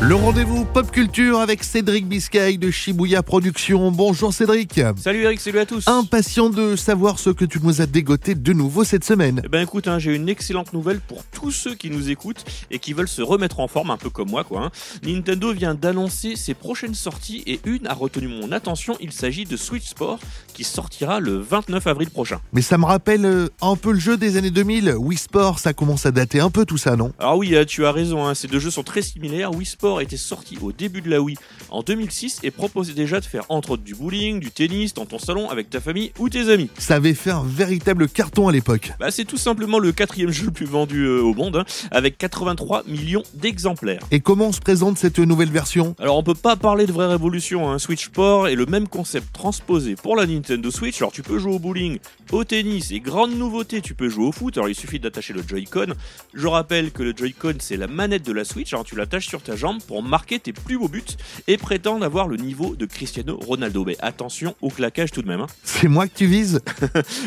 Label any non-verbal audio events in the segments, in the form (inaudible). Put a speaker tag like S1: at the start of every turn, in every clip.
S1: Le rendez-vous pop culture avec Cédric Biscay de Shibuya Productions. Bonjour Cédric.
S2: Salut Eric, salut à tous.
S1: Impatient de savoir ce que tu nous as dégoté de nouveau cette semaine.
S2: Eh ben écoute, hein, j'ai une excellente nouvelle pour tous ceux qui nous écoutent et qui veulent se remettre en forme, un peu comme moi quoi. hein. Nintendo vient d'annoncer ses prochaines sorties et une a retenu mon attention. Il s'agit de Switch Sport qui sortira le 29 avril prochain.
S1: Mais ça me rappelle euh, un peu le jeu des années 2000. Wii Sport, ça commence à dater un peu tout ça, non?
S2: Alors oui, euh, tu as raison, hein, ces deux jeux sont très similaires. Wii Sport était sorti au début de la Wii en 2006 et proposait déjà de faire entre autres du bowling, du tennis dans ton salon avec ta famille ou tes amis.
S1: Ça avait fait un véritable carton à l'époque.
S2: Bah, c'est tout simplement le quatrième jeu le plus vendu euh, au monde, hein, avec 83 millions d'exemplaires.
S1: Et comment se présente cette nouvelle version?
S2: Alors on peut pas parler de vraie révolution, hein. Switch Sport est le même concept transposé pour la Nintendo Switch. Alors tu peux jouer au bowling, au tennis et grande nouveauté, tu peux jouer au foot. Alors il suffit d'attacher le Joy-Con. Je rappelle que le Joy-Con c'est la manette de la Switch. Alors tu l'attaches sur ta jambe pour marquer tes plus beaux buts et prétendre avoir le niveau de Cristiano Ronaldo. Mais attention au claquage tout de même. hein. (laughs)
S1: C'est moi que tu vises?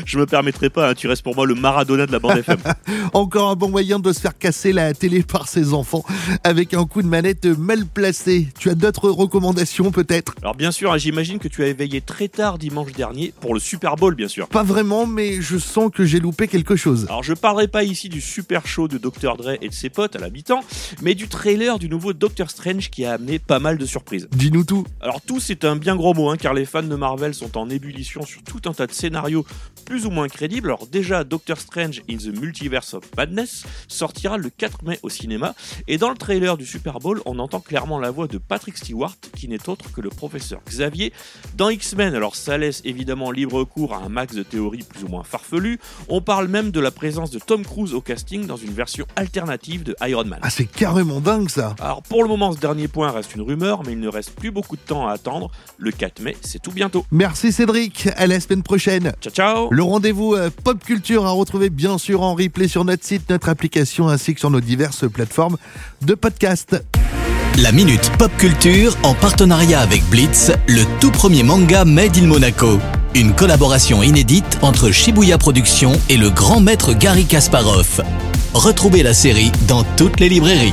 S2: Je me permettrai pas, hein, tu restes pour moi le Maradona de la bande FM. (laughs)
S1: Encore un bon moyen de se faire casser la télé par ses enfants avec un coup de manette mal placé. Tu as d'autres recommandations peut-être?
S2: Alors bien sûr, hein, j'imagine que tu as éveillé très tard dimanche dernier pour le Super Bowl bien sûr.
S1: Pas vraiment, mais je sens que j'ai loupé quelque chose.
S2: Alors je parlerai pas ici du super show de Dr Dre et de ses potes à la mi-temps, mais du trailer du nouveau Doctor Strange qui a amené pas mal de surprises.
S1: Dis-nous tout.
S2: Alors tout c'est un bien gros mot, hein, car les fans de Marvel sont en ébullition sur tout un tas de scénarios plus ou moins crédibles. Alors déjà Doctor Strange in the Multiverse of Madness sortira le 4 mai au cinéma, et dans le trailer du Super Bowl on entend clairement la voix de Patrick Stewart, qui n'est autre que le professeur Xavier dans X-Men. Alors ça laisse évidemment libre cours à un max de théories plus ou moins farfelues. On parle même de la présence de Tom Cruise au casting dans une version alternative de Iron Man.
S1: Ah, c'est carrément dingue ça.
S2: Alors pour le moment, ce dernier point reste une rumeur, mais il ne reste plus beaucoup de temps à attendre. Le 4 mai, c'est tout bientôt.
S1: Merci Cédric, à la semaine prochaine.
S2: Ciao ciao
S1: Le rendez-vous euh, pop culture à retrouver bien sûr en replay sur notre site, notre application ainsi que sur nos diverses plateformes de podcast.
S3: La Minute Pop Culture en partenariat avec Blitz, le tout premier manga Made in Monaco. Une collaboration inédite entre Shibuya Productions et le grand maître Gary Kasparov. Retrouvez la série dans toutes les librairies.